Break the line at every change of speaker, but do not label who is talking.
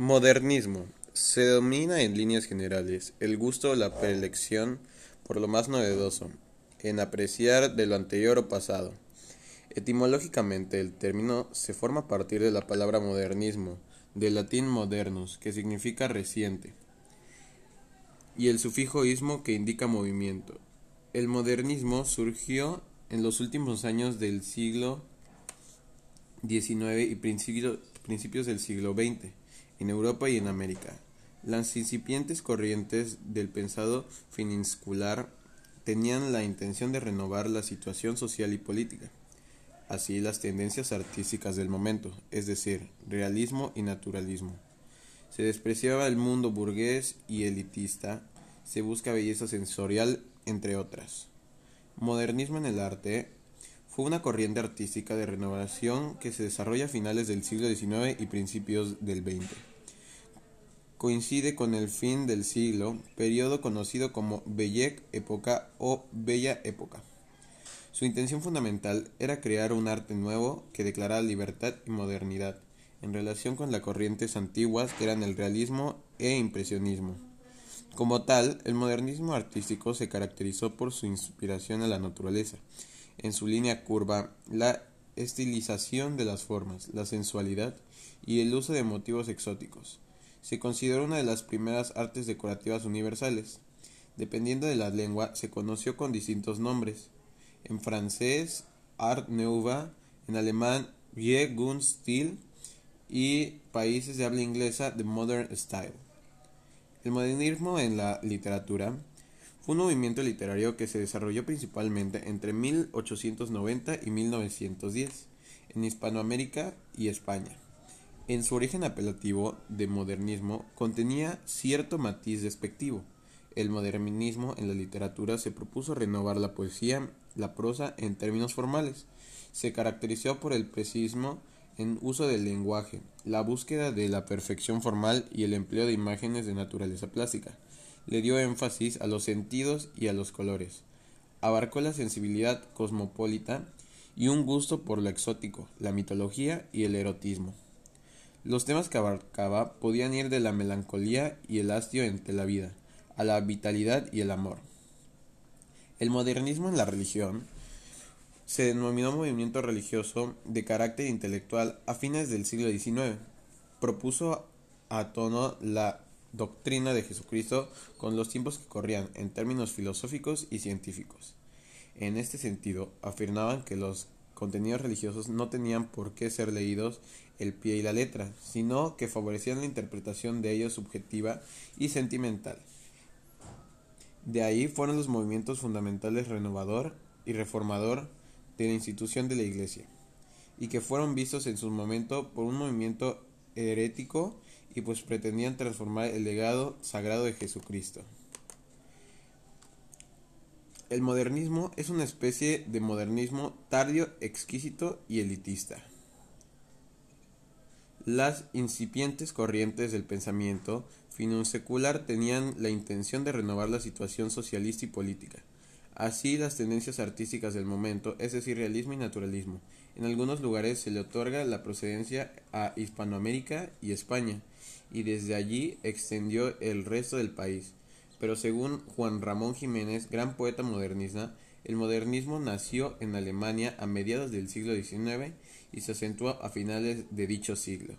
Modernismo. Se domina en líneas generales el gusto o la preelección por lo más novedoso, en apreciar de lo anterior o pasado. Etimológicamente el término se forma a partir de la palabra modernismo, del latín modernus, que significa reciente, y el sufijo ismo que indica movimiento. El modernismo surgió en los últimos años del siglo XIX y principios del siglo XX en Europa y en América. Las incipientes corrientes del pensado finiscular tenían la intención de renovar la situación social y política. Así las tendencias artísticas del momento, es decir, realismo y naturalismo. Se despreciaba el mundo burgués y elitista, se busca belleza sensorial, entre otras. Modernismo en el arte fue una corriente artística de renovación que se desarrolla a finales del siglo XIX y principios del XX. Coincide con el fin del siglo, periodo conocido como Belle Época o Bella Época. Su intención fundamental era crear un arte nuevo que declarara libertad y modernidad, en relación con las corrientes antiguas que eran el realismo e impresionismo. Como tal, el modernismo artístico se caracterizó por su inspiración a la naturaleza, en su línea curva, la estilización de las formas, la sensualidad y el uso de motivos exóticos. Se consideró una de las primeras artes decorativas universales. Dependiendo de la lengua, se conoció con distintos nombres. En francés, Art Nouveau, en alemán, Vieux Stil y países de habla inglesa, The Modern Style. El modernismo en la literatura un movimiento literario que se desarrolló principalmente entre 1890 y 1910 en Hispanoamérica y España. En su origen apelativo de modernismo contenía cierto matiz despectivo. El modernismo en la literatura se propuso renovar la poesía, la prosa en términos formales. Se caracterizó por el precismo en uso del lenguaje, la búsqueda de la perfección formal y el empleo de imágenes de naturaleza plástica le dio énfasis a los sentidos y a los colores. Abarcó la sensibilidad cosmopolita y un gusto por lo exótico, la mitología y el erotismo. Los temas que abarcaba podían ir de la melancolía y el hastio entre la vida, a la vitalidad y el amor. El modernismo en la religión se denominó movimiento religioso de carácter intelectual a fines del siglo XIX. Propuso a tono la doctrina de Jesucristo con los tiempos que corrían en términos filosóficos y científicos. En este sentido, afirmaban que los contenidos religiosos no tenían por qué ser leídos el pie y la letra, sino que favorecían la interpretación de ellos subjetiva y sentimental. De ahí fueron los movimientos fundamentales renovador y reformador de la institución de la Iglesia, y que fueron vistos en su momento por un movimiento herético y pues pretendían transformar el legado sagrado de Jesucristo. El modernismo es una especie de modernismo tardio, exquisito y elitista. Las incipientes corrientes del pensamiento secular tenían la intención de renovar la situación socialista y política. Así las tendencias artísticas del momento, es decir, realismo y naturalismo. En algunos lugares se le otorga la procedencia a Hispanoamérica y España, y desde allí extendió el resto del país. Pero según Juan Ramón Jiménez, gran poeta modernista, el modernismo nació en Alemania a mediados del siglo XIX y se acentuó a finales de dicho siglo.